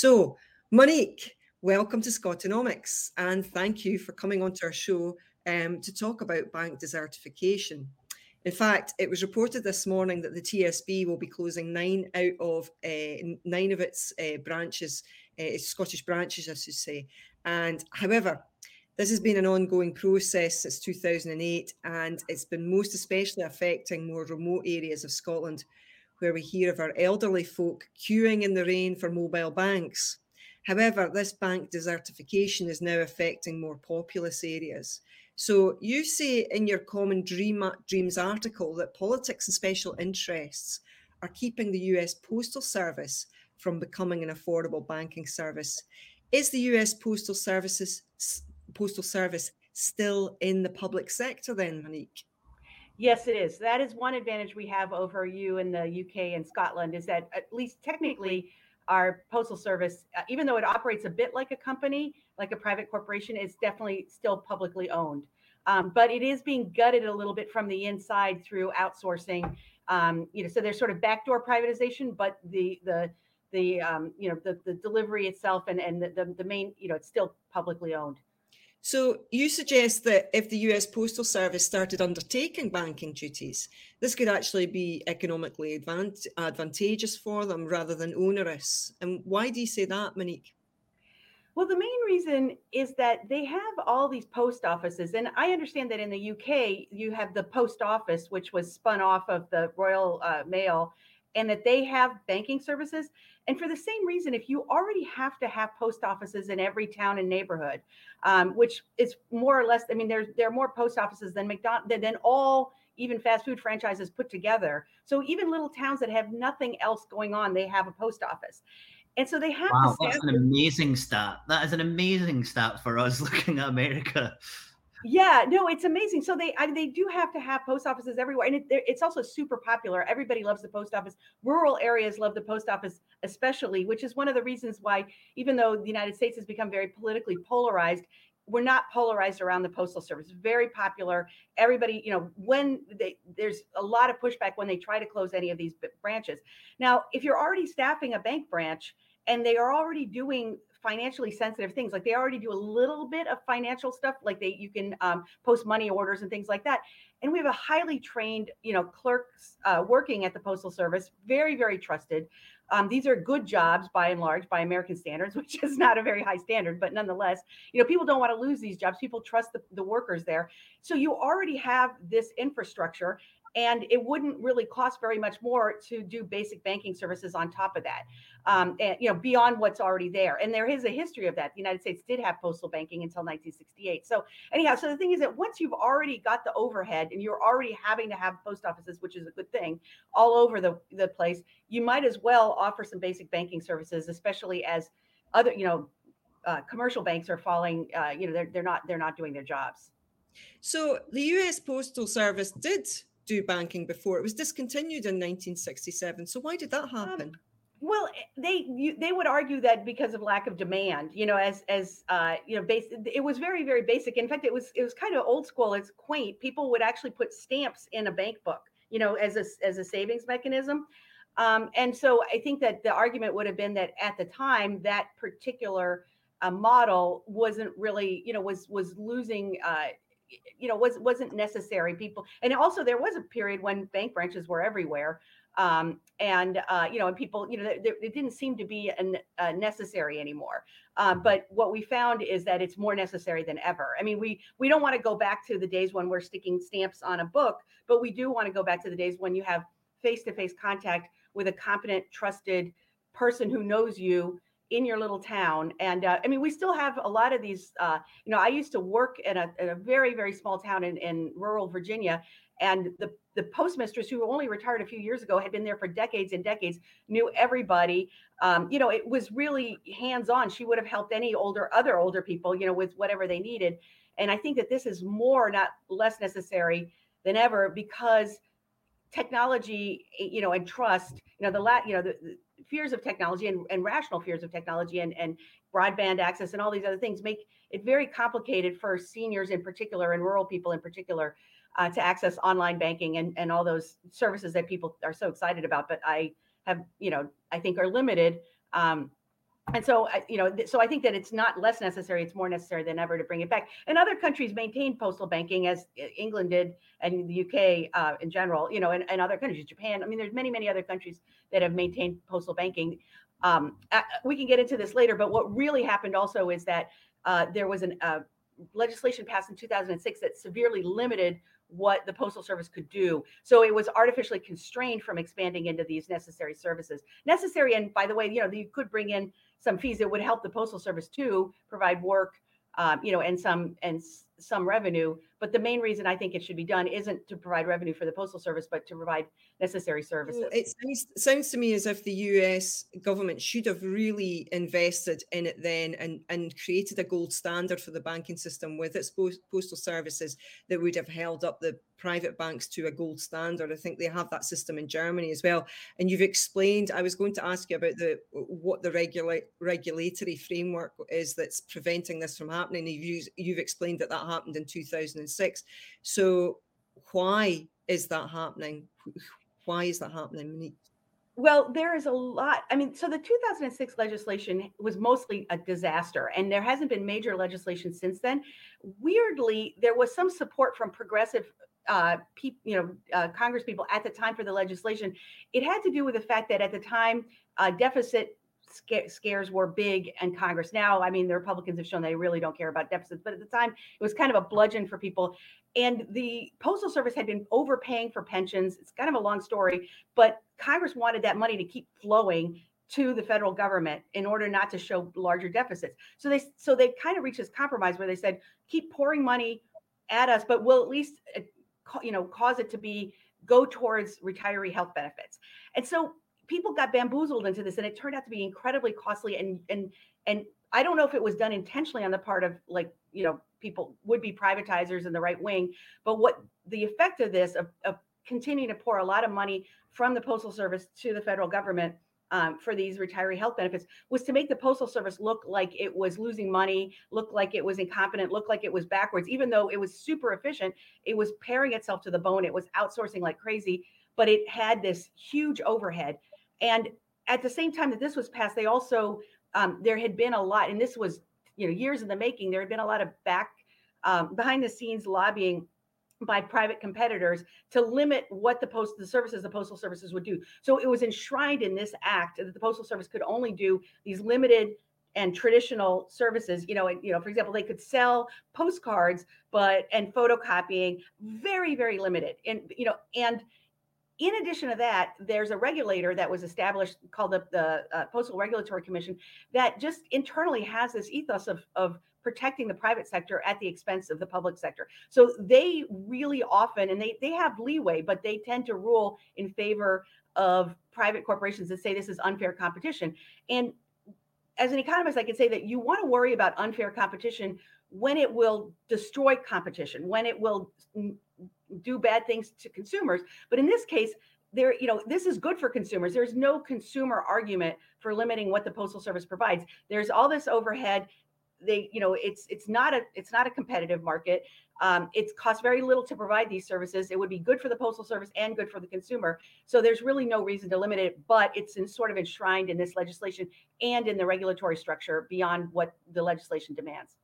So, Monique, welcome to Scotonomics, and thank you for coming onto our show um, to talk about bank desertification. In fact, it was reported this morning that the TSB will be closing nine out of uh, nine of its uh, branches, uh, Scottish branches, I should say. And however, this has been an ongoing process since 2008, and it's been most especially affecting more remote areas of Scotland where we hear of our elderly folk queuing in the rain for mobile banks. However, this bank desertification is now affecting more populous areas. So you say in your Common Dream, Dreams article that politics and special interests are keeping the US Postal Service from becoming an affordable banking service. Is the US Postal Services Postal Service still in the public sector then, Monique? Yes, it is. That is one advantage we have over you in the UK and Scotland is that at least technically our postal service, uh, even though it operates a bit like a company, like a private corporation, is definitely still publicly owned. Um, but it is being gutted a little bit from the inside through outsourcing. Um, you know, so there's sort of backdoor privatization, but the the the um, you know the the delivery itself and and the, the the main you know it's still publicly owned. So you suggest that if the US Postal Service started undertaking banking duties, this could actually be economically advant- advantageous for them rather than onerous. And why do you say that, Monique? Well, the main reason is that they have all these post offices. And I understand that in the UK, you have the post office, which was spun off of the Royal uh, Mail, and that they have banking services. And for the same reason, if you already have to have post offices in every town and neighborhood, um, which is more or less, I mean, there's there are more post offices than McDonald than all even fast food franchises put together. So even little towns that have nothing else going on, they have a post office. And so they have. Wow, that's an amazing stat. That is an amazing stat for us looking at America. Yeah, no, it's amazing. So they I, they do have to have post offices everywhere, and it, it's also super popular. Everybody loves the post office. Rural areas love the post office, especially, which is one of the reasons why, even though the United States has become very politically polarized, we're not polarized around the postal service. Very popular. Everybody, you know, when they there's a lot of pushback when they try to close any of these branches. Now, if you're already staffing a bank branch and they are already doing financially sensitive things like they already do a little bit of financial stuff like they you can um, post money orders and things like that. And we have a highly trained you know clerks uh, working at the postal service very very trusted. Um, these are good jobs by and large by american standards which is not a very high standard but nonetheless you know people don't want to lose these jobs people trust the, the workers there. So you already have this infrastructure and it wouldn't really cost very much more to do basic banking services on top of that um, and you know beyond what's already there. And there is a history of that. The united states did have postal banking until 1968 so anyhow so the thing is that once you've already got the overhead and you're already having to have post offices which is a good thing all over the, the place you might as well offer some basic banking services especially as other you know uh, commercial banks are falling uh, you know they're, they're not they're not doing their jobs. So the us postal service did do banking before. It was discontinued in 1967. So why did that um, happen? Um, well, eh, they you, they would argue that because of lack of demand, you know, as as uh, you know, base, it was very very basic. In fact, it was it was kind of old school. It's quaint. People would actually put stamps in a bank book, you know, as a as a savings mechanism. Um, and so I think that the argument would have been that at the time that particular uh, model wasn't really, you know, was was losing uh, you know was wasn't necessary. People and also there was a period when bank branches were everywhere um, and uh, you know and people you know there, it didn't seem to be an, uh, necessary anymore. Um, but what we found is that it's more necessary than ever. I mean we we don't want to go back to the days when we're sticking stamps on a book but we do want to go back to the days when you have face-to-face contact with a competent trusted person who knows you in your little town. And uh, I mean, we still have a lot of these. Uh, you know, I used to work in a, in a very, very small town in, in rural Virginia, and the the postmistress who only retired a few years ago had been there for decades and decades knew everybody um, you know it was really hands on she would have helped any older other older people you know with whatever they needed and i think that this is more not less necessary than ever because technology you know and trust you know the la- you know the, the fears of technology and, and rational fears of technology and, and broadband access and all these other things make it very complicated for seniors in particular and rural people in particular uh, to access online banking and, and all those services that people are so excited about, but I have, you know, I think are limited. Um, and so, you know, so I think that it's not less necessary; it's more necessary than ever to bring it back. And other countries maintain postal banking, as England did, and the UK uh, in general. You know, and, and other countries, Japan. I mean, there's many, many other countries that have maintained postal banking. Um, we can get into this later, but what really happened also is that uh, there was an uh, legislation passed in 2006 that severely limited what the postal service could do so it was artificially constrained from expanding into these necessary services necessary and by the way you know you could bring in some fees that would help the postal service to provide work um, you know and some and some revenue but the main reason I think it should be done isn't to provide revenue for the postal service, but to provide necessary services. It sounds, sounds to me as if the US government should have really invested in it then and, and created a gold standard for the banking system with its postal services that would have held up the private banks to a gold standard. I think they have that system in Germany as well. And you've explained. I was going to ask you about the what the regula- regulatory framework is that's preventing this from happening. You've, you've explained that that happened in 2006. So why is that happening? Why is that happening, Monique? Well, there is a lot. I mean, so the 2006 legislation was mostly a disaster, and there hasn't been major legislation since then. Weirdly, there was some support from progressive uh, pe- you know, uh, Congress people at the time for the legislation. It had to do with the fact that at the time, uh, deficit scares were big in Congress. Now, I mean, the Republicans have shown they really don't care about deficits, but at the time, it was kind of a bludgeon for people. And the Postal Service had been overpaying for pensions. It's kind of a long story, but Congress wanted that money to keep flowing to the federal government in order not to show larger deficits. So they so they kind of reached this compromise where they said, keep pouring money at us, but we'll at least uh, you know cause it to be go towards retiree health benefits. And so people got bamboozled into this and it turned out to be incredibly costly and and and I don't know if it was done intentionally on the part of like, you know, people would be privatizers in the right wing, but what the effect of this of, of continuing to pour a lot of money from the postal service to the federal government um, for these retiree health benefits was to make the postal service look like it was losing money, look like it was incompetent, look like it was backwards. Even though it was super efficient, it was paring itself to the bone. It was outsourcing like crazy, but it had this huge overhead. And at the same time that this was passed, they also um, there had been a lot, and this was you know years in the making. There had been a lot of back um, behind the scenes lobbying by private competitors to limit what the post the services the postal services would do. So it was enshrined in this act that the postal service could only do these limited and traditional services you know you know for example they could sell postcards but and photocopying very very limited and you know and in addition to that, there's a regulator that was established called the, the uh, Postal Regulatory Commission that just internally has this ethos of, of protecting the private sector at the expense of the public sector. So they really often, and they, they have leeway, but they tend to rule in favor of private corporations that say this is unfair competition. And as an economist, I can say that you want to worry about unfair competition when it will destroy competition, when it will do bad things to consumers. But in this case, there, you know, this is good for consumers. There's no consumer argument for limiting what the postal service provides. There's all this overhead. They, you know, it's it's not a it's not a competitive market. Um, it costs very little to provide these services. It would be good for the postal service and good for the consumer. So there's really no reason to limit it, but it's in sort of enshrined in this legislation and in the regulatory structure beyond what the legislation demands.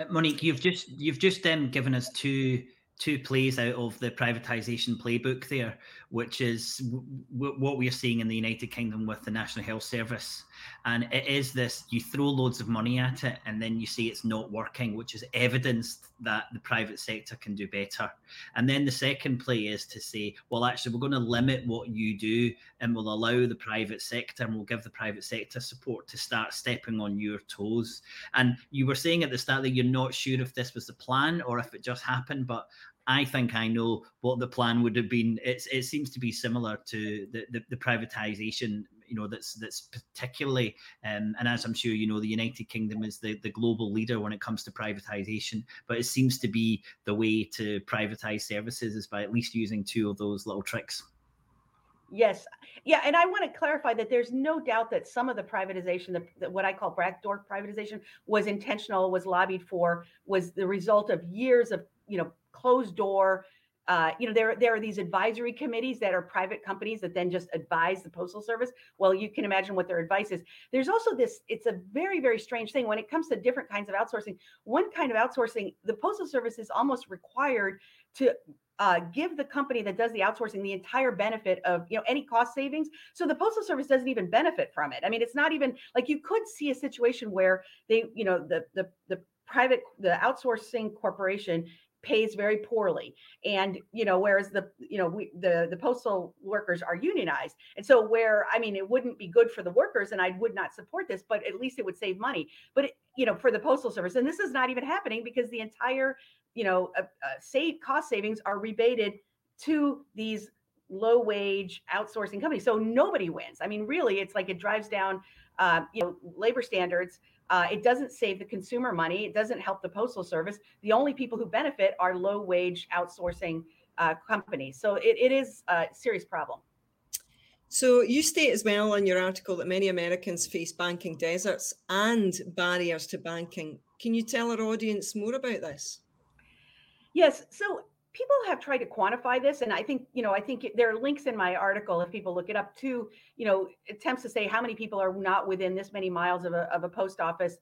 Uh, Monique, you've just you've just um, given us two two plays out of the privatization playbook there, which is w- what we're seeing in the United Kingdom with the National Health Service. And it is this you throw loads of money at it and then you see it's not working, which is evidence that the private sector can do better. And then the second play is to say, well, actually, we're going to limit what you do and we'll allow the private sector and we'll give the private sector support to start stepping on your toes. And you were saying at the start that you're not sure if this was the plan or if it just happened, but I think I know what the plan would have been. It's, it seems to be similar to the, the, the privatization you know that's that's particularly um, and as i'm sure you know the united kingdom is the, the global leader when it comes to privatization but it seems to be the way to privatize services is by at least using two of those little tricks Yes. Yeah. And I want to clarify that there's no doubt that some of the privatization, the, the, what I call backdoor privatization, was intentional, was lobbied for, was the result of years of, you know, closed door uh, you know, there, there are these advisory committees that are private companies that then just advise the Postal Service. Well, you can imagine what their advice is. There's also this, it's a very, very strange thing when it comes to different kinds of outsourcing. One kind of outsourcing, the Postal Service is almost required to uh, give the company that does the outsourcing the entire benefit of you know any cost savings so the postal service doesn't even benefit from it i mean it's not even like you could see a situation where they you know the the the private the outsourcing corporation pays very poorly. And you know whereas the you know we the the postal workers are unionized. And so where i mean it wouldn't be good for the workers and i would not support this but at least it would save money. But it, you know for the postal service and this is not even happening because the entire you know uh, uh, save cost savings are rebated to these low wage outsourcing companies. So nobody wins. I mean really it's like it drives down uh, you know labor standards uh, it doesn't save the consumer money. It doesn't help the postal service. The only people who benefit are low wage outsourcing uh, companies. So it, it is a serious problem. So you state as well in your article that many Americans face banking deserts and barriers to banking. Can you tell our audience more about this? Yes. So people have tried to quantify this and i think you know i think there are links in my article if people look it up to you know attempts to say how many people are not within this many miles of a, of a post office.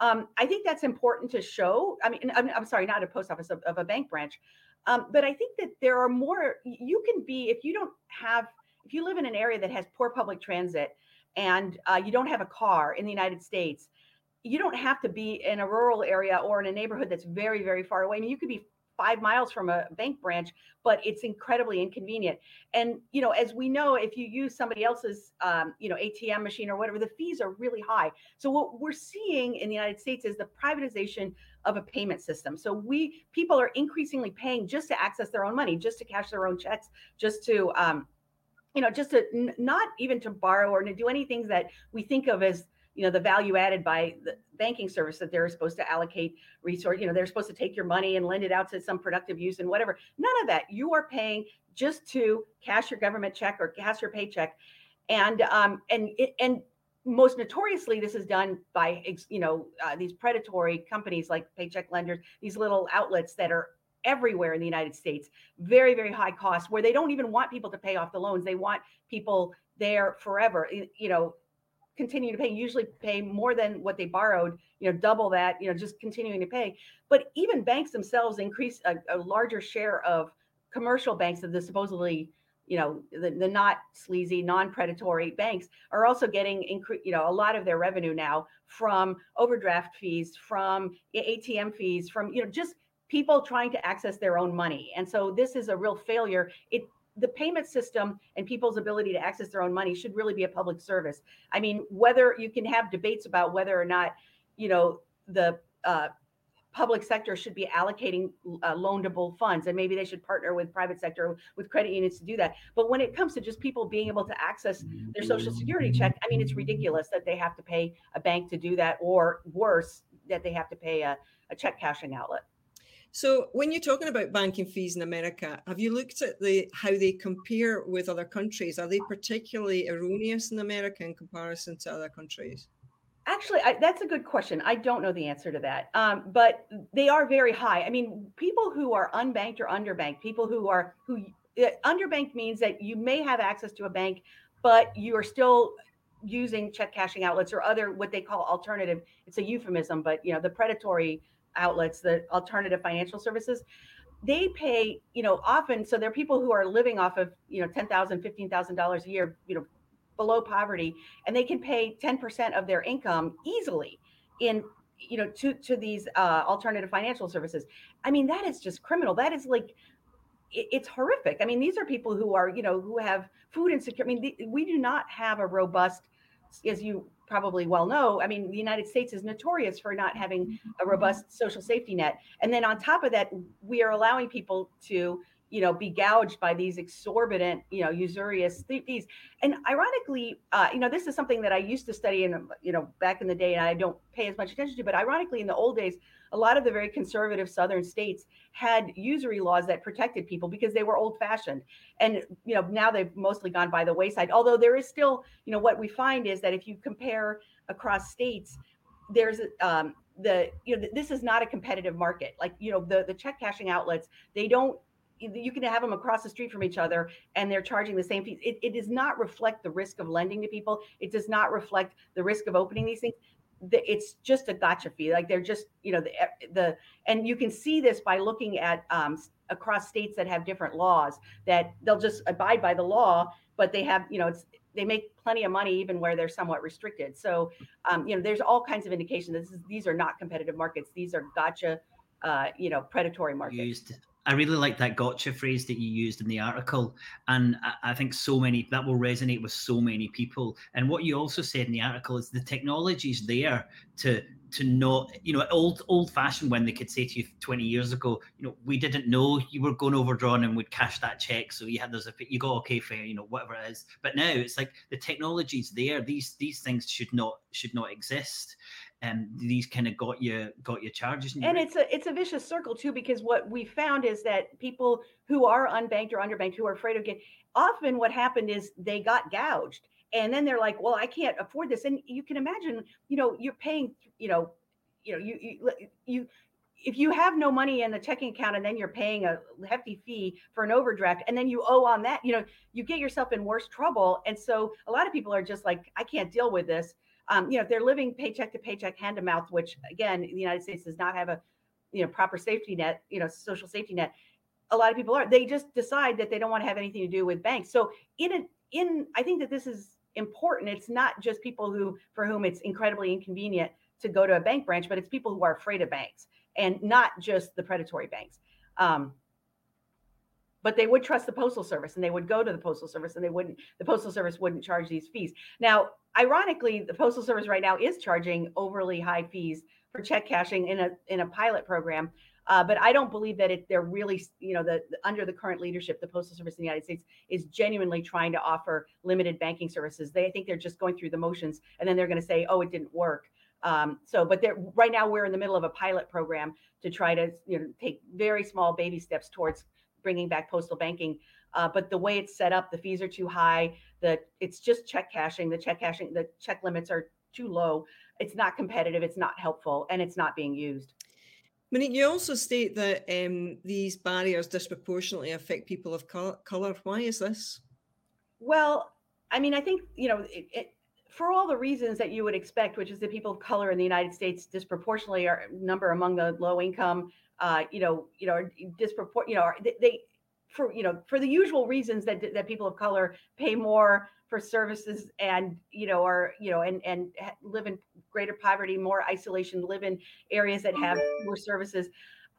Um, i think that's important to show i mean i'm, I'm sorry not a post office of, of a bank branch. Um, but i think that there are more you can be if you don't have if you live in an area that has poor public transit and uh, you don't have a car in the united states you don't have to be in a rural area or in a neighborhood that's very very far away. I mean you could be five miles from a bank branch, but it's incredibly inconvenient. And you know, as we know, if you use somebody else's um, you know ATM machine or whatever, the fees are really high. So what we're seeing in the United States is the privatization of a payment system. So we people are increasingly paying just to access their own money, just to cash their own checks, just to um, you know, just to n- not even to borrow or to do any things that we think of as you know the value added by the banking service that they're supposed to allocate resource you know they're supposed to take your money and lend it out to some productive use and whatever. None of that. You are paying just to cash your government check or cash your paycheck. And um and and most notoriously this is done by you know uh, these predatory companies like paycheck lenders these little outlets that are everywhere in the united states very very high cost where they don't even want people to pay off the loans. They want people there forever. You know continue to pay, usually pay more than what they borrowed, you know, double that, you know, just continuing to pay. But even banks themselves increase a, a larger share of commercial banks of the supposedly, you know, the, the not sleazy, non-predatory banks are also getting incre- you know, a lot of their revenue now from overdraft fees, from ATM fees, from, you know, just people trying to access their own money. And so this is a real failure. It the payment system and people's ability to access their own money should really be a public service. I mean, whether you can have debates about whether or not, you know, the uh, public sector should be allocating uh, loanable funds and maybe they should partner with private sector with credit unions to do that but when it comes to just people being able to access their social security check i mean it's ridiculous that they have to pay a bank to do that or worse that they have to pay a, a check cashing outlet so, when you're talking about banking fees in America, have you looked at the how they compare with other countries? Are they particularly erroneous in America in comparison to other countries? Actually, I, that's a good question. I don't know the answer to that, um, but they are very high. I mean, people who are unbanked or underbanked, people who are who uh, underbanked means that you may have access to a bank, but you are still using check cashing outlets or other what they call alternative. It's a euphemism, but you know the predatory outlets, the alternative financial services, they pay, you know, often. So there are people who are living off of, you know, $10,000, $15,000 a year, you know, below poverty, and they can pay 10% of their income easily in, you know, to, to these uh, alternative financial services. I mean, that is just criminal. That is like, it's horrific. I mean, these are people who are, you know, who have food insecurity. I mean, the, we do not have a robust, as you probably well know, I mean, the United States is notorious for not having a mm-hmm. robust social safety net. And then on top of that, we are allowing people to, you know, be gouged by these exorbitant, you know, usurious fees. And ironically, uh, you know, this is something that I used to study in, you know, back in the day, and I don't pay as much attention to. But ironically, in the old days, a lot of the very conservative southern states had usury laws that protected people because they were old fashioned and you know now they've mostly gone by the wayside although there is still you know what we find is that if you compare across states there's um, the you know this is not a competitive market like you know the the check cashing outlets they don't you can have them across the street from each other and they're charging the same fees. It, it does not reflect the risk of lending to people. It does not reflect the risk of opening these things. It's just a gotcha fee. Like they're just, you know, the, the and you can see this by looking at um, across states that have different laws that they'll just abide by the law, but they have, you know, it's they make plenty of money even where they're somewhat restricted. So, um, you know, there's all kinds of indication that is, these are not competitive markets. These are gotcha, uh, you know, predatory markets. Used. I really like that gotcha phrase that you used in the article. And I, think so many that will resonate with so many people. And what you also said in the article is the technology is there to to not, you know, old old fashioned when they could say to you 20 years ago, you know, we didn't know you were going overdrawn and would cash that check. So you had there's a you got okay fair, you know, whatever it is. But now it's like the technology's there. These these things should not should not exist. And these kind of got you got your charges. And it's a it's a vicious circle too, because what we found is that people who are unbanked or underbanked who are afraid of getting often what happened is they got gouged and then they're like well i can't afford this. And you can imagine you know you're paying you know you know you you, you if you have no money in the checking account and then you're paying a hefty fee for an overdraft and then you owe on that you know you get yourself in worse trouble. And so a lot of people are just like i can't deal with this um, you know if they're living paycheck to paycheck hand to mouth which again the united states does not have a you know proper safety net you know social safety net a lot of people are they just decide that they don't want to have anything to do with banks so in a in i think that this is important. It's not just people who for whom it's incredibly inconvenient to go to a bank branch, but it's people who are afraid of banks and not just the predatory banks. Um, but they would trust the postal service and they would go to the postal service and they wouldn't the postal service wouldn't charge these fees now ironically the postal service right now is charging overly high fees for check cashing in a in a pilot program uh, but I don't believe that it, they're really, you know, the, the, under the current leadership, the Postal Service in the United States is genuinely trying to offer limited banking services. They think they're just going through the motions, and then they're going to say, "Oh, it didn't work." Um, so, but right now we're in the middle of a pilot program to try to, you know, take very small baby steps towards bringing back postal banking. Uh, but the way it's set up, the fees are too high. The it's just check cashing. The check cashing, the check limits are too low. It's not competitive. It's not helpful, and it's not being used. Monique, you also state that um, these barriers disproportionately affect people of color. Why is this? Well, I mean, I think, you know, it, it, for all the reasons that you would expect, which is that people of color in the United States disproportionately are number among the low income, uh, you know, you know, disproport, you know, they, they, for you know for the usual reasons that that people of color pay more for services and you know are you know and and live in greater poverty, more isolation, live in areas that have more services.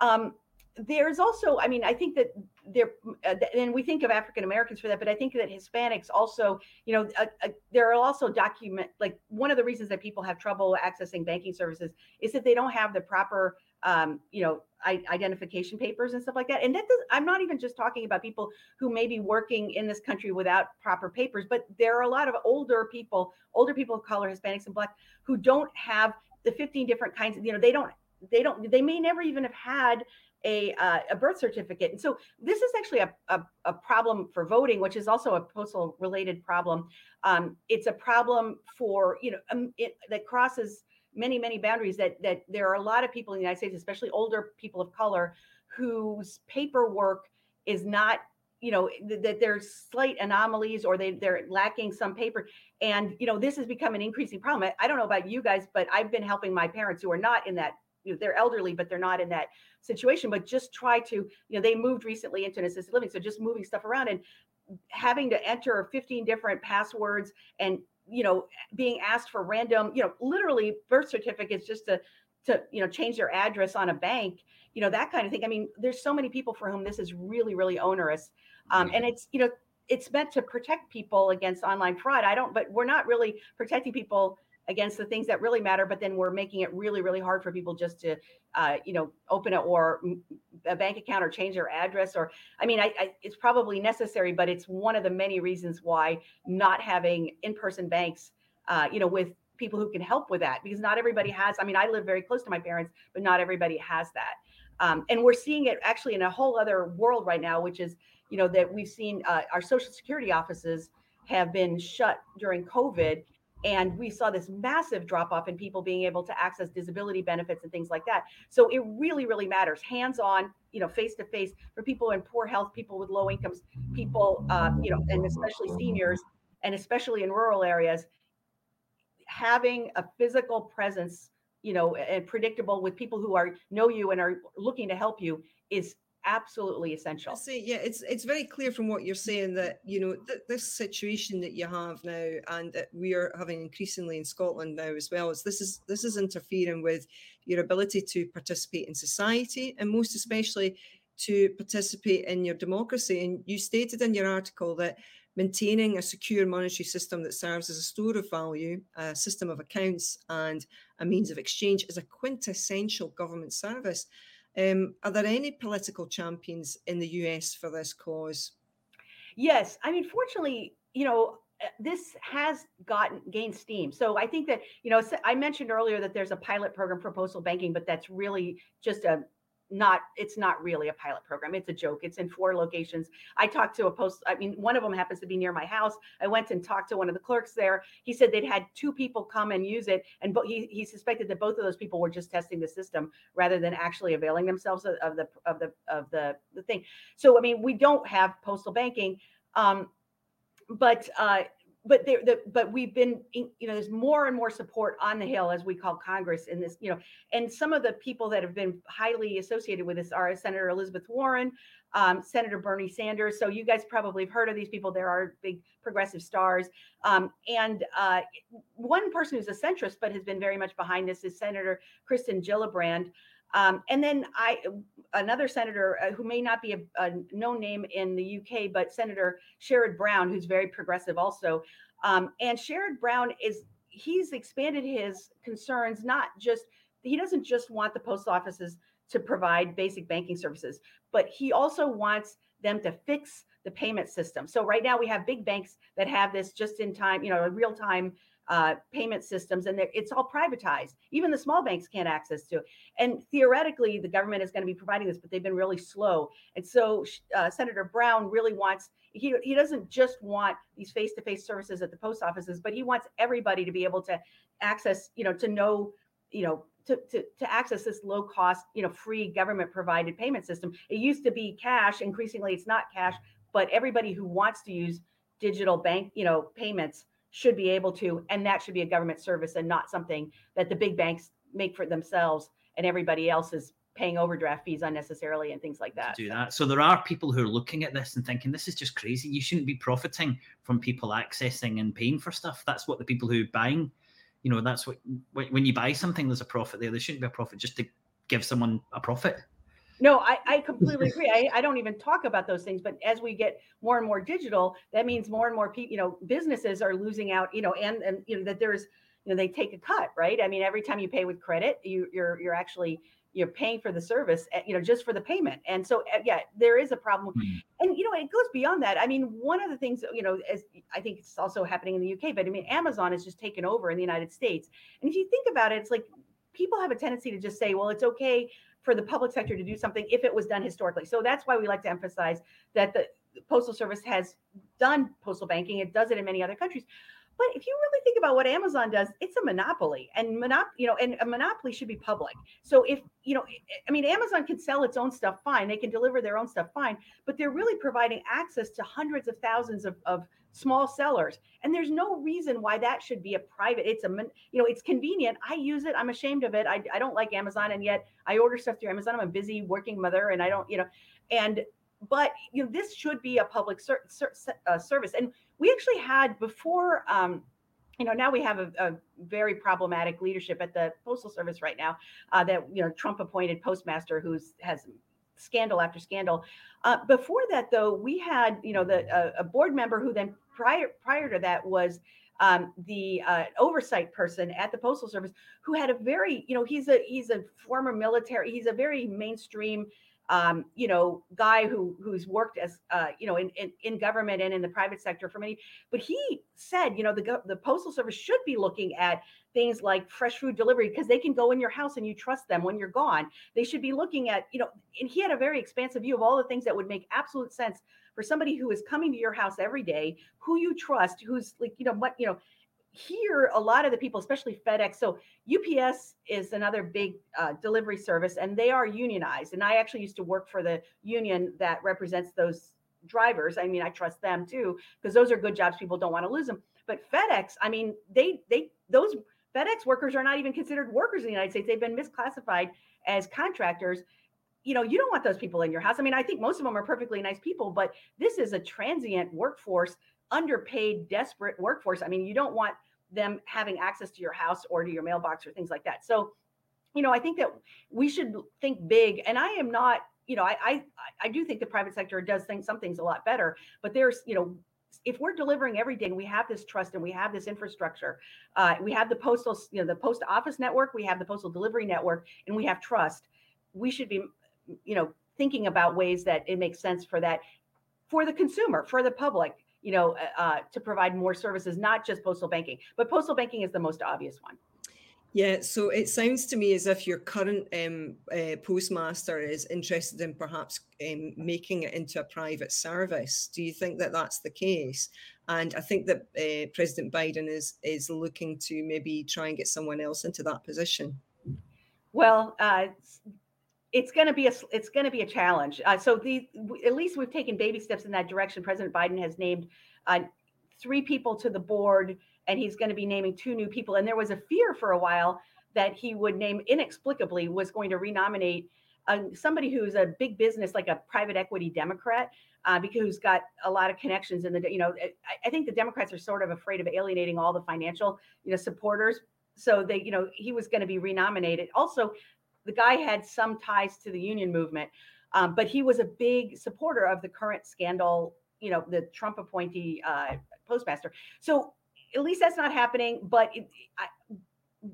Um, there's also, I mean, I think that there, uh, and we think of African Americans for that, but I think that Hispanics also, you know, uh, uh, there are also document like one of the reasons that people have trouble accessing banking services is that they don't have the proper, um, you know, identification papers and stuff like that. And that does, I'm not even just talking about people who may be working in this country without proper papers, but there are a lot of older people, older people of color, Hispanics and Black, who don't have the 15 different kinds of, you know, they don't, they don't, they may never even have had a, uh, a birth certificate. And so this is actually a, a, a, problem for voting, which is also a postal related problem. Um, it's a problem for, you know, um, it, that crosses many, many boundaries that, that there are a lot of people in the United States, especially older people of color, whose paperwork is not you know th- that there's slight anomalies or they they're lacking some paper and you know this has become an increasing problem I, I, don't know about you guys but i've been helping my parents who are not in that you know, they're elderly, but they're not in that situation. But just try to, you know, they moved recently into an assisted living. So just moving stuff around and having to enter 15 different passwords and, you know, being asked for random, you know, literally birth certificates just to, to, you know, change their address on a bank, you know, that kind of thing. I mean, there's so many people for whom this is really, really onerous. Um, and it's, you know, it's meant to protect people against online fraud. I don't, but we're not really protecting people against the things that really matter but then we're making it really really hard for people just to uh, you know open it or a bank account or change their address or i mean I, I, it's probably necessary but it's one of the many reasons why not having in-person banks uh, you know with people who can help with that because not everybody has i mean i live very close to my parents but not everybody has that. Um, and we're seeing it actually in a whole other world right now which is you know that we've seen uh, our social security offices have been shut during covid and we saw this massive drop off in people being able to access disability benefits and things like that. So it really really matters. Hands on you know face to face for people in poor health people with low incomes people uh, you know and especially seniors and especially in rural areas. Having a physical presence you know and predictable with people who are know you and are looking to help you is absolutely essential. I See, yeah, it's it's very clear from what you're saying that you know th- this situation that you have now, and that we are having increasingly in Scotland now as well, is this is this is interfering with your ability to participate in society, and most especially to participate in your democracy. And you stated in your article that maintaining a secure monetary system that serves as a store of value, a system of accounts, and a means of exchange is a quintessential government service. Um, are there any political champions in the US for this cause? Yes. I mean, fortunately, you know, uh, this has gotten gained steam. So I think that, you know, I mentioned earlier that there's a pilot program for postal banking, but that's really just a not it's not really a pilot program it's a joke it's in four locations. I talked to a post i mean one of them happens to be near my house i went and talked to one of the clerks there he said they'd had two people come and use it and but he, he suspected that both of those people were just testing the system rather than actually availing themselves of, of the of the of the the thing. So i mean we don't have postal banking um but uh but there, the, but we've been, you know, there's more and more support on the Hill, as we call Congress, in this, you know, and some of the people that have been highly associated with this are Senator Elizabeth Warren, um, Senator Bernie Sanders. So you guys probably have heard of these people. There are big progressive stars, um, and uh, one person who's a centrist but has been very much behind this is Senator Kirsten Gillibrand. Um, and then I, another senator uh, who may not be a, a, known name in the UK, but Senator Sherrod Brown, who's very progressive also. Um, and Sherrod Brown is he's expanded his concerns not just he doesn't just want the post offices to provide basic banking services, but he also wants them to fix the payment system. So right now we have big banks that have this just in time, you know, real time uh, payment systems, and it's all privatized. Even the small banks can't access to. And theoretically, the government is going to be providing this, but they've been really slow. And so uh, Senator Brown really wants. He, he doesn't just want these face-to-face services at the post offices, but he wants everybody to be able to access, you know, to know, you know, to, to, to access this low cost, you know, free government provided payment system. It used to be cash. Increasingly, it's not cash, but everybody who wants to use digital bank, you know, payments should be able to, and that should be a government service and not something that the big banks make for themselves and everybody else is paying overdraft fees unnecessarily and things like that. do that. So there are people who are looking at this and thinking this is just crazy. You shouldn't be profiting from people accessing and paying for stuff. That's what the people who are buying, you know, that's what when you buy something, there's a profit there. There shouldn't be a profit just to give someone a profit. No, I, I completely agree. I, I don't even talk about those things. But as we get more and more digital, that means more and more people, you know, businesses are losing out, you know, and and you know that there's, you know, they take a cut, right? I mean, every time you pay with credit, you you're you're actually you're paying for the service, eh, you know, just for the payment. And so, eh, yeah, there is a problem. Mm-hmm. And you know, it goes beyond that. I mean, one of the things, you know, as I think it's also happening in the UK, but I mean, Amazon has just taken over in the United States. And if you think about it, it's like people have a tendency to just say, well, it's okay for the public sector to do something if it was done historically. So that's why we like to emphasize that the postal service has done postal banking. It does it in many other countries. But if you really think about what Amazon does, it's a monopoly, and monop, you know, and a monopoly should be public. So if you know, I mean, Amazon can sell its own stuff fine; they can deliver their own stuff fine, but they're really providing access to hundreds of thousands of, of small sellers and there's no reason why that should be a private it's a you know it's convenient i use it i'm ashamed of it i, I don't like amazon and yet i order stuff through amazon i'm a busy working mother and i don't you know and but you know this should be a public ser- ser- uh, service and we actually had before um, you know now we have a, a, very problematic leadership at the postal service right now uh, that you know trump appointed postmaster who's has scandal after scandal. Uh, before that, though, we had you know the uh, a board member who then prior prior to that was um, the uh, oversight person at the postal service who had a very you know he's a he's a former military he's a very mainstream um, you know, guy who who's worked as uh, you know in, in, in government and in the private sector for many. But he said, you know, the the postal service should be looking at things like fresh food delivery because they can go in your house and you trust them when you're gone. They should be looking at, you know, and he had a very expansive view of all the things that would make absolute sense for somebody who is coming to your house every day, who you trust, who's like, you know, what, you know, here a lot of the people especially fedex. So ups is another big uh, delivery service and they are unionized. And i actually used to work for the union that represents those drivers. I mean i trust them too because those are good jobs. People don't want to lose them but fedex i mean they they those fedex workers are not even considered workers in the united states. They've been misclassified as contractors. You know you don't want those people in your house. I mean i think most of them are perfectly nice people but this is a transient workforce underpaid, desperate workforce. I mean, you don't want them having access to your house or to your mailbox or things like that. So, you know, I think that we should think big. And I am not, you know, I I, I do think the private sector does think some things a lot better, but there's, you know, if we're delivering every day and we have this trust and we have this infrastructure, uh, we have the postal, you know, the post office network, we have the postal delivery network, and we have trust, we should be, you know, thinking about ways that it makes sense for that, for the consumer, for the public, you know, uh, uh, to provide more services, not just postal banking, but postal banking is the most obvious one. Yeah, so it sounds to me as if your current um, uh, postmaster is interested in perhaps um, making it into a private service. Do you think that that's the case? And I think that uh, President Biden is is looking to maybe try and get someone else into that position. Well, uh, it's going to be a it's going to be a challenge. Uh, so the at least we've taken baby steps in that direction. President Biden has named uh, three people to the board, and he's going to be naming two new people. And there was a fear for a while that he would name inexplicably was going to renominate uh, somebody who's a big business like a private equity Democrat. Uh, because who's got a lot of connections in the you know I, I think the Democrats are sort of afraid of alienating all the financial you know supporters so they you know he was going to be renominated also the guy had some ties to the union movement, um, but he was a big supporter of the current scandal, you know, the Trump appointee uh, postmaster. So at least that's not happening. But it, I,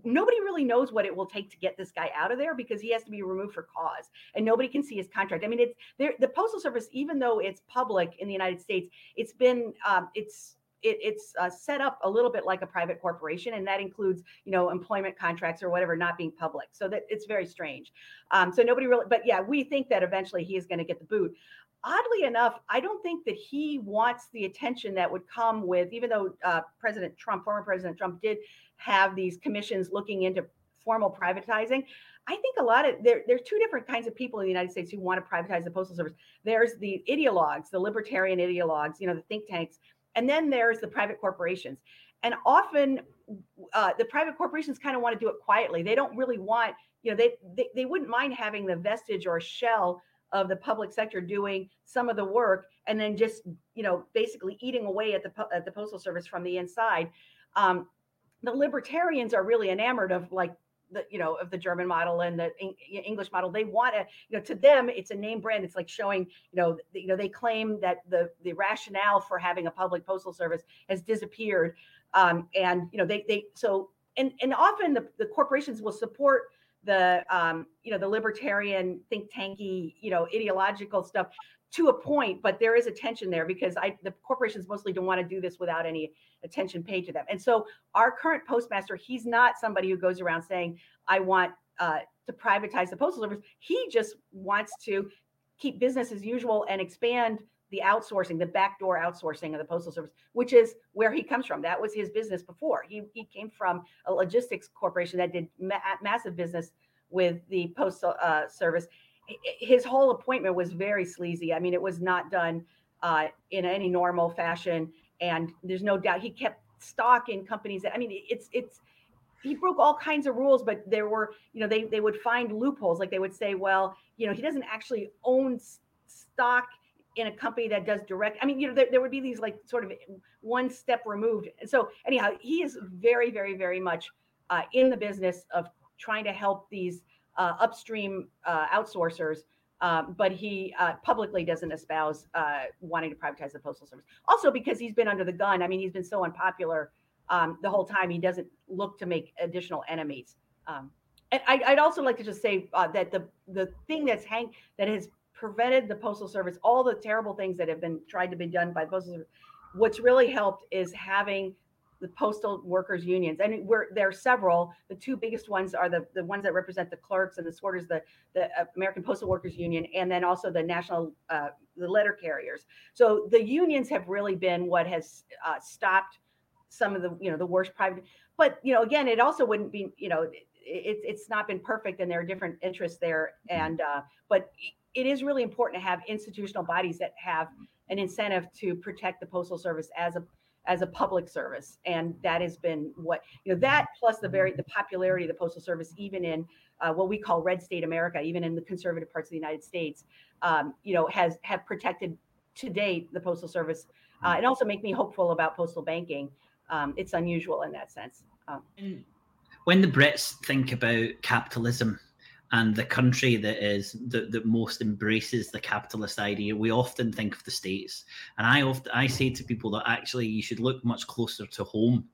nobody really knows what it will take to get this guy out of there because he has to be removed for cause and nobody can see his contract i mean it's the postal service even though it's public in the united states it's been um, it's it, it's uh, set up a little bit like a private corporation, and that includes, you know, employment contracts or whatever not being public. So that it's very strange. Um, so nobody really, but yeah, we think that eventually he is going to get the boot. Oddly enough, I don't think that he wants the attention that would come with, even though uh, President Trump, former President Trump, did have these commissions looking into formal privatizing. I think a lot of there, there's two different kinds of people in the United States who want to privatize the postal service. There's the ideologues, the libertarian ideologues, you know, the think tanks and then there's the private corporations. And often uh, the private corporations kind of want to do it quietly. They don't really want, you know, they, they, they wouldn't mind having the vestige or shell of the public sector doing some of the work and then just, you know, basically eating away at the, at the postal service from the inside. Um, the libertarians are really enamored of like the you know of the German model and the English model. They want to you know to them it's a name brand. It's like showing you know the, you know they claim that the the rationale for having a public postal service has disappeared, um, and you know they they so and and often the, the corporations will support the um, you know the libertarian think tanky you know ideological stuff to a point, but there is a tension there because I the corporations mostly don't want to do this without any attention paid to them. And so our current postmaster, he's not somebody who goes around saying, I want uh, to privatize the postal service. He just wants to keep business as usual and expand the outsourcing, the backdoor outsourcing of the postal service, which is where he comes from. That was his business before. He he came from a logistics corporation that did ma- massive business with the postal uh, service, his whole appointment was very sleazy. I mean, it was not done uh, in any normal fashion, and there's no doubt he kept stock in companies. That, I mean, it's it's he broke all kinds of rules, but there were you know they they would find loopholes. Like they would say, well, you know, he doesn't actually own stock in a company that does direct. I mean, you know, there, there would be these like sort of one step removed. And so anyhow, he is very, very, very much uh, in the business of trying to help these uh, upstream uh, outsourcers, um, but he uh, publicly doesn't espouse uh, wanting to privatize the postal service. Also, because he's been under the gun. I mean, he's been so unpopular um, the whole time. He doesn't look to make additional enemies. Um, and I, would also like to just say uh, that the the thing that's hang that has prevented the postal service, all the terrible things that have been tried to be done by the postal service, what's really helped is having the postal workers unions. And we're there are several. The two biggest ones are the, the ones that represent the clerks and the sorters the, the uh, american postal workers union and then also the national uh, the letter carriers. So the unions have really been what has uh, stopped some of the you know the worst private but you know again it also wouldn't be you know it, it's not been perfect and there are different interests there. And uh, but it is really important to have institutional bodies that have an incentive to protect the postal service as a as a public service and that has been what you know that plus the very the popularity of the postal service even in uh, what we call red state america even in the conservative parts of the united states um, you know has have protected to date the postal service uh, and also make me hopeful about postal banking. Um, it's unusual in that sense um, when the brits think about capitalism and the country that is that, that most embraces the capitalist idea we often think of the states. And i often i say to people that actually you should look much closer to home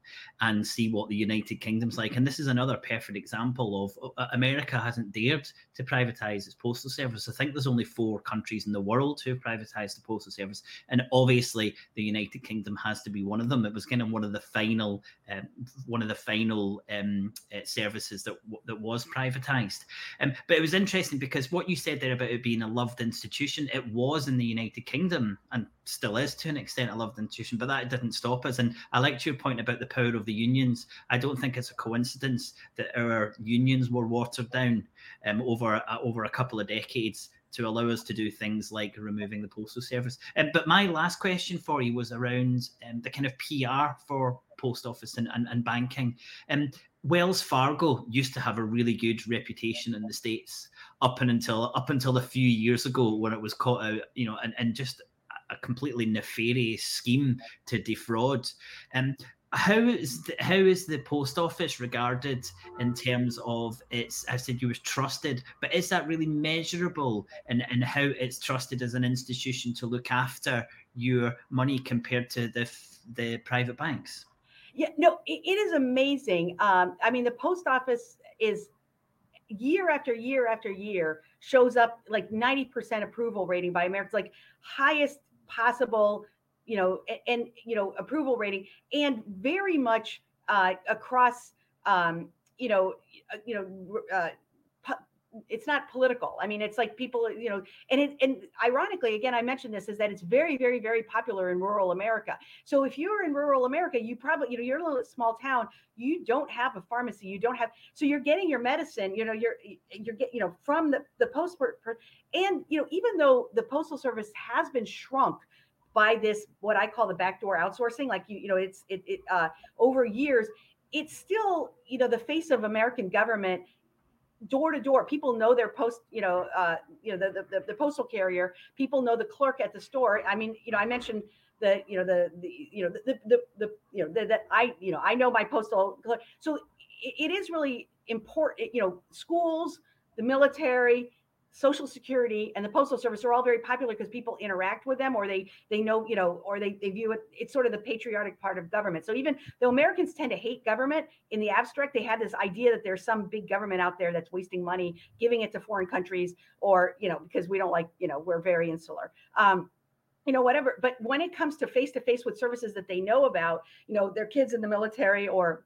and see what the united kingdom's like. And this is another perfect example of uh, america hasn't dared to privatize its postal service. I think there's only four countries in the world who have privatized the postal service and obviously the united kingdom has to be one of them. It was kind of one of the final um, one of the final um, uh, services that that was privatized um, but it was interesting because what you said there about it being a loved institution, it was in the United Kingdom and still is to an extent a loved institution, but that didn't stop us. And I liked your point about the power of the unions. I don't think it's a coincidence that our unions were watered down um, over uh, over a couple of decades to allow us to do things like removing the postal service. Um, but my last question for you was around um, the kind of PR for post office and, and, and banking. Um, Wells Fargo used to have a really good reputation in the states up and until up until a few years ago when it was caught out, you know, and, and just a completely nefarious scheme to defraud. And um, how is the, how is the post office regarded in terms of its? I said you was trusted, but is that really measurable and and how it's trusted as an institution to look after your money compared to the the private banks? Yeah, no, it, it is amazing. Um, I mean, the post office is year after year after year shows up like 90% approval rating by Americans, like highest possible, you know, and, and you know, approval rating, and very much uh, across, um, you know, uh, you know, uh, it's not political. I mean, it's like people, you know, and it, and ironically, again, I mentioned this is that it's very, very, very popular in rural America. So if you're in rural America, you probably, you know, you're a little small town, you don't have a pharmacy, you don't have, so you're getting your medicine, you know, you're, you're getting, you know, from the, the post, and, you know, even though the postal service has been shrunk by this, what I call the backdoor outsourcing, like you, you know, it's, it, it uh, over years, it's still, you know, the face of American government door to door. People know their post, you know, uh, you know, the, the, the postal carrier. People know the clerk at the store. I mean, you know, I mentioned the, you know, the, the you know, the, the, the you know, that I, you know, I know my postal clerk. So it, it is really important, you know, schools, the military, social security and the postal service are all very popular because people interact with them or they they know you know or they, they view it it's sort of the patriotic part of government. So even though americans tend to hate government in the abstract they have this idea that there's some big government out there that's wasting money giving it to foreign countries or you know because we don't like you know we're very insular. Um, you know whatever but when it comes to face to face with services that they know about you know their kids in the military or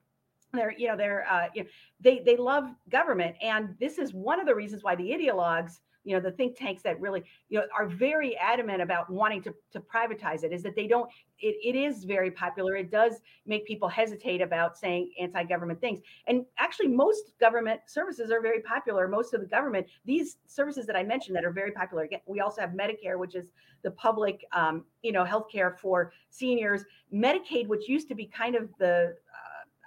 they're you know they're uh, you know, they they love government. And this is one of the reasons why the ideologues you know the think tanks that really you know are very adamant about wanting to, to privatize it is that they don't it, it is very popular. It does make people hesitate about saying anti-government things. And actually most government services are very popular. Most of the government these services that i mentioned that are very popular again we also have medicare which is the public um, you know healthcare for seniors. Medicaid which used to be kind of the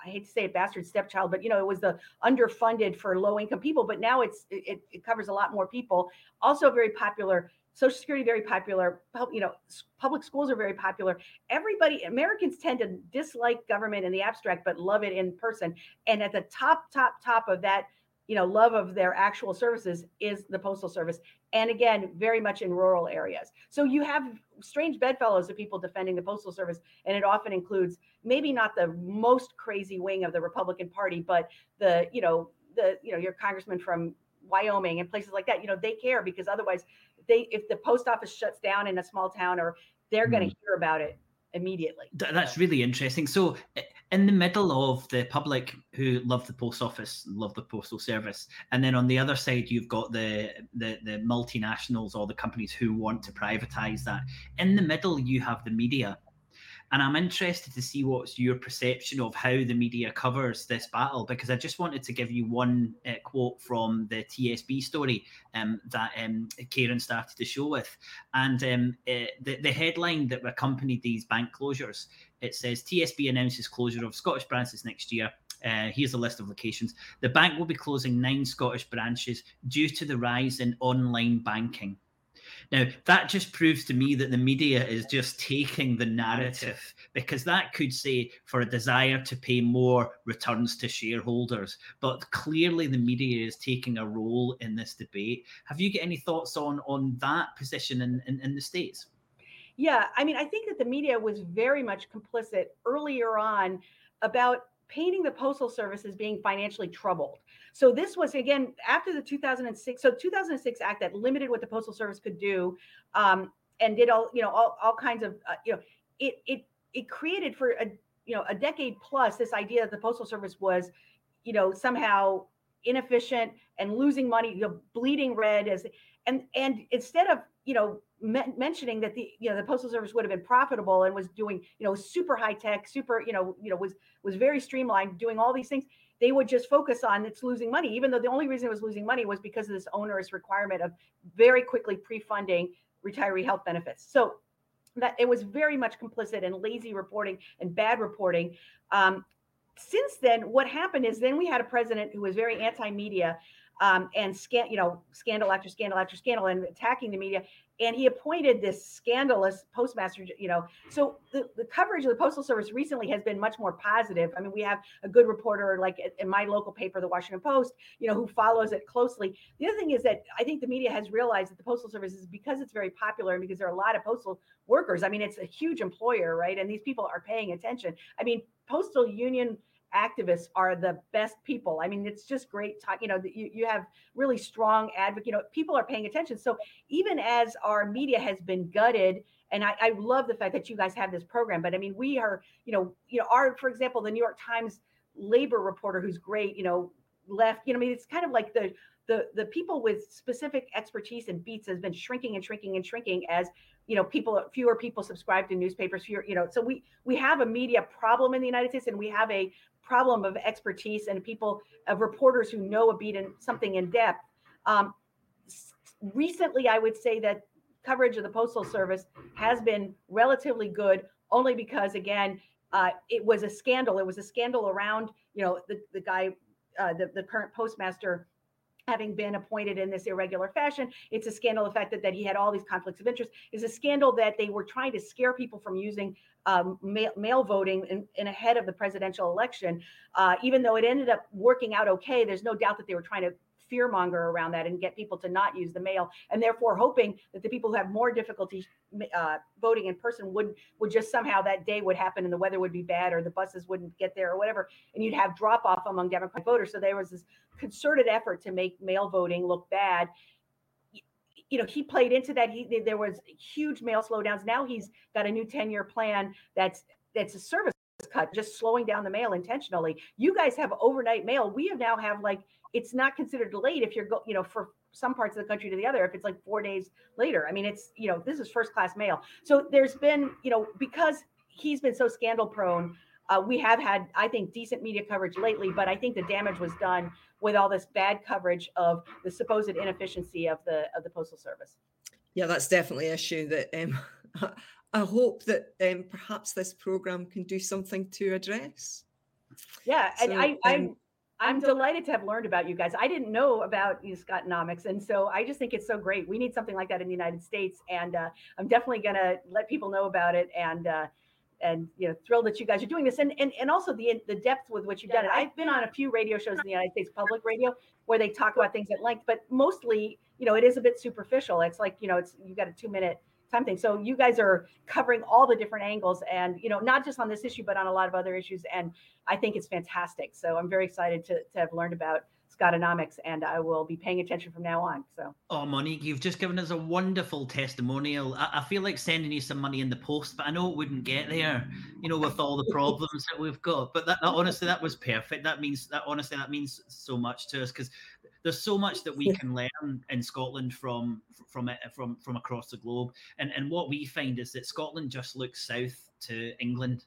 I hate to say it, bastard stepchild, but you know, it was the underfunded for low income people, but now it's it, it covers a lot more people. Also very popular. Social Security very popular. You know, public schools are very popular. Everybody, Americans tend to dislike government in the abstract, but love it in person. And at the top, top, top of that you know love of their actual services is the postal service and again very much in rural areas so you have strange bedfellows of people defending the postal service and it often includes maybe not the most crazy wing of the republican party but the you know the you know your congressman from wyoming and places like that you know they care because otherwise they if the post office shuts down in a small town or they're mm. going to hear about it immediately. That's really interesting. So, in the middle of the public who love the post office, love the postal service, and then on the other side, you've got the, the the multinationals or the companies who want to privatize that. In the middle, you have the media. And I'm interested to see what's your perception of how the media covers this battle, because I just wanted to give you one uh, quote from the TSB story um, that um, Karen started the show with. And um, uh, the, the headline that accompanied these bank closures, it says TSB announces closure of Scottish branches next year. Uh, here's a list of locations. The bank will be closing nine Scottish branches due to the rise in online banking. Now, that just proves to me that the media is just taking the narrative because that could say for a desire to pay more returns to shareholders. But clearly, the media is taking a role in this debate. Have you got any thoughts on, on that position in, in, in the States? Yeah, I mean, I think that the media was very much complicit earlier on about painting the postal service as being financially troubled. So this was again after the 2006. So 2006 Act that limited what the postal service could do, um, and did all you know all, all kinds of uh, you know it it it created for a you know a decade plus this idea that the postal service was you know somehow inefficient and losing money, you know, bleeding red as and and instead of you know me- mentioning that the you know the postal service would have been profitable and was doing you know super high tech super you know you know was was very streamlined doing all these things they would just focus on it's losing money even though the only reason it was losing money was because of this onerous requirement of very quickly pre-funding retiree health benefits. So that it was very much complicit in lazy reporting and bad reporting. Um, since then what happened is then we had a president who was very anti-media um, and scan, you know, scandal after scandal after scandal, and attacking the media. And he appointed this scandalous postmaster you know. So the, the coverage of the postal service recently has been much more positive. I mean we have a good reporter like in my local paper the washington post you know who follows it closely. The other thing is that i think the media has realized that the postal service is because it's very popular and because there are a lot of postal workers i mean it's a huge employer right? And these people are paying attention. I mean postal union activists are the best people. I mean, it's just great talk. You know, you, you have really strong advocate. You know, people are paying attention. So even as our media has been gutted, and I, I love the fact that you guys have this program. But I mean, we are, you know, you know, our, for example, the New York Times labor reporter who's great. You know, left. You know, I mean, it's kind of like the the the people with specific expertise and beats has been shrinking and shrinking and shrinking as you know people fewer people subscribe to newspapers fewer you know so we we have a media problem in the united states and we have a problem of expertise and people of reporters who know a beat and something in depth. Um, recently, I would say that coverage of the postal service has been relatively good, only because again, uh, it was a scandal. It was a scandal around you know the the guy, uh, the the current postmaster having been appointed in this irregular fashion. It's a scandal, the fact that, that he had all these conflicts of interest is a scandal that they were trying to scare people from using um, mail, mail, voting in, in, ahead of the presidential election. Uh, even though it ended up working out okay, there's no doubt that they were trying to fearmonger around that and get people to not use the mail, and therefore hoping that the people who have more difficulty uh, voting in person would would just somehow that day would happen and the weather would be bad or the buses wouldn't get there or whatever, and you'd have drop off among Democratic voters. So there was this concerted effort to make mail voting look bad. You know he played into that. He there was huge mail slowdowns. Now he's got a new 10 year plan that's that's a service cut just slowing down the mail intentionally. You guys have overnight mail. We have now have like it's not considered late if you're go you know for some parts of the country to the other if it's like four days later. I mean it's you know this is first class mail. So there's been you know because he's been so scandal prone uh, we have had i think decent media coverage lately but i think the damage was done with all this bad coverage of the supposed inefficiency of the of the postal service. Yeah, that's definitely an issue that um, I hope that um, perhaps this program can do something to address. Yeah, so, and I, I'm um, I'm delighted to have learned about you guys. I didn't know about you Scotonomics, and so I just think it's so great. We need something like that in the United States, and uh, I'm definitely going to let people know about it. And uh, and you know thrilled that you guys are doing this and and, and also the the depth with which you've done it i've been on a few radio shows in the united states public radio where they talk about things at length but mostly you know it is a bit superficial it's like you know it's you got a two minute time thing so you guys are covering all the different angles and you know not just on this issue but on a lot of other issues and i think it's fantastic so i'm very excited to, to have learned about Scotonomics, and I will be paying attention from now on. So, oh, Monique, you've just given us a wonderful testimonial. I, I, feel like sending you some money in the post, but I know it wouldn't get there, you know, with all the problems that we've got. But that, that honestly, that was perfect. That means that honestly, that means so much to us because There's so much that we can learn in Scotland from from from from across the globe, and and what we find is that Scotland just looks south to England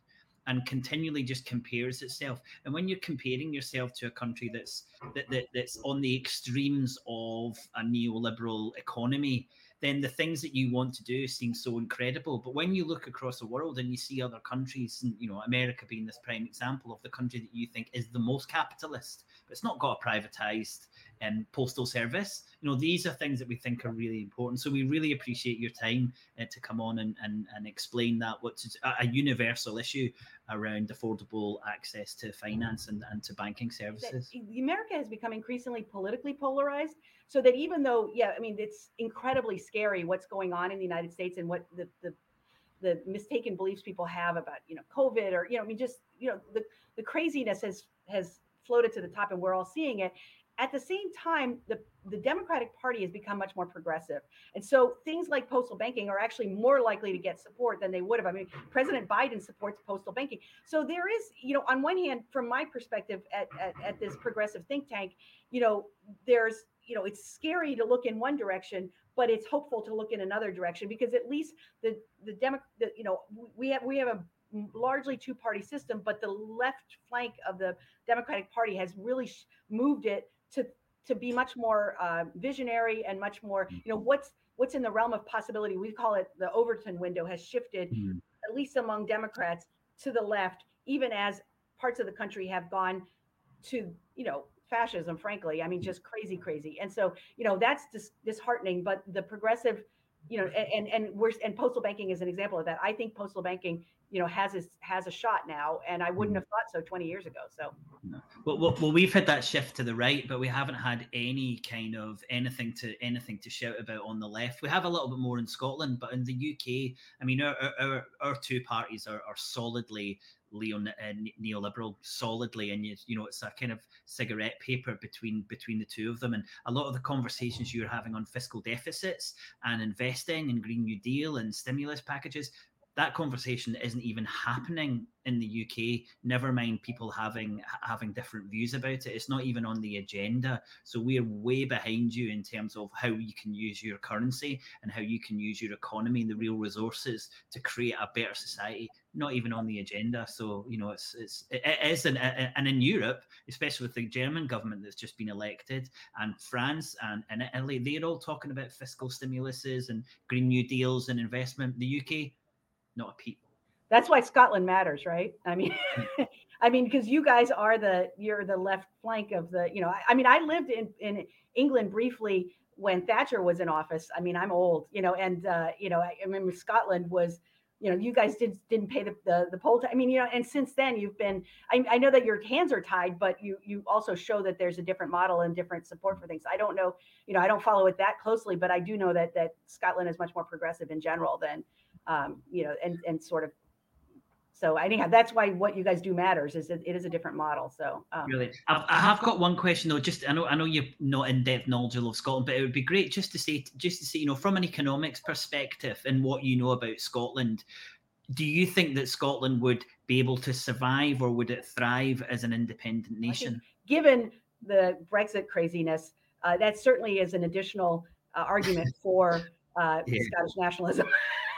and continually just compares itself. And when you're comparing yourself to a country that's that, that that's on the extremes of a neoliberal economy, then the things that you want to do seem so incredible. But when you look across the world and you see other countries, and you know, America being this prime example of the country that you think is the most capitalist, but it's not got a privatized um, postal service. You know, these are things that we think are really important. So we really appreciate your time uh, to come on and, and, and explain that what's a, a universal issue around affordable access to finance and, and to banking services. America has become increasingly politically polarized. So that even though, yeah, I mean, it's incredibly scary what's going on in the United States and what the, the the mistaken beliefs people have about you know COVID or you know I mean just you know the the craziness has has floated to the top and we're all seeing it at the same time, the, the Democratic Party has become much more progressive. And so things like postal banking are actually more likely to get support than they would have. I mean, President Biden supports postal banking. So there is, you know, on one hand, from my perspective at, at, at this progressive think tank, you know, there's, you know, it's scary to look in one direction, but it's hopeful to look in another direction because at least the the Demo, the, you know, we have we have a largely two party system, but the left flank of the Democratic Party has really moved it to to be much more uh, visionary and much more you know what's what's in the realm of possibility. We call it the overton window has shifted mm-hmm. at least among democrats to the left even as parts of the country have gone to you know fascism frankly. I mean just crazy crazy. And so you know that's dis- disheartening but the progressive you know and and we're and postal banking is an example of that. I think postal banking you know has a, has a shot now and i wouldn't mm. have thought so 20 years ago so well, well, well we've had that shift to the right but we haven't had any kind of anything to anything to shout about on the left we have a little bit more in scotland but in the uk i mean our our, our two parties are, are solidly Leon uh, neoliberal solidly, and you, you know it's a kind of cigarette paper between between the two of them. And a lot of the conversations you're having on fiscal deficits and investing and Green New Deal and stimulus packages that conversation isn't even happening in the UK. Never mind people having having different views about it. It's not even on the agenda. So we're way behind you in terms of how you can use your currency and how you can use your economy and the real resources to create a better society. Not even on the agenda. So you know, it's it's it is, and and in Europe, especially with the German government that's just been elected, and France and, and Italy, they're all talking about fiscal stimuluses and Green New Deals and investment. The UK not a peep. That's why Scotland matters, right? I mean, I mean, because you guys are the you're the left flank of the, you know, I, I mean, I lived in in England briefly when Thatcher was in office. I mean, I'm old, you know, and uh, you know, I remember Scotland was, you know, you guys did didn't pay the the, the poll. T- I mean, you know, and since then you've been. I, I know that your hands are tied, but you you also show that there's a different model and different support for things. I don't know, you know, I don't follow it that closely, but I do know that that Scotland is much more progressive in general than um, you know, and and sort of. So anyhow, that's why what you guys do matters. Is it, it is a different model. So um, really, I've, I have got one question though. Just I know I know you're not in depth knowledge of Scotland, but it would be great just to say just to see you know from an economics perspective and what you know about Scotland. Do you think that Scotland would be able to survive, or would it thrive as an independent nation? Given the Brexit craziness, uh, that certainly is an additional uh, argument for uh, yeah. Scottish nationalism.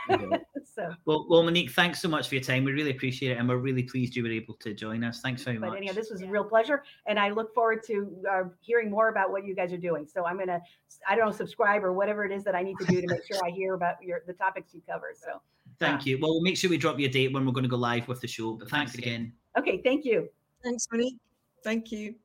so well, well, Monique, thanks so much for your time. We really appreciate it, and we're really pleased you were able to join us. Thanks very but much. Anyhow, this was a real pleasure, and I look forward to uh, hearing more about what you guys are doing. So I'm gonna, I don't know, subscribe or whatever it is that I need to do to make sure I hear about your the topics you cover. So thank uh, you. Well, we'll make sure we drop you a date when we're going to go live with the show. But thanks, thanks again. Okay, thank you. Thanks, Monique. Thank you.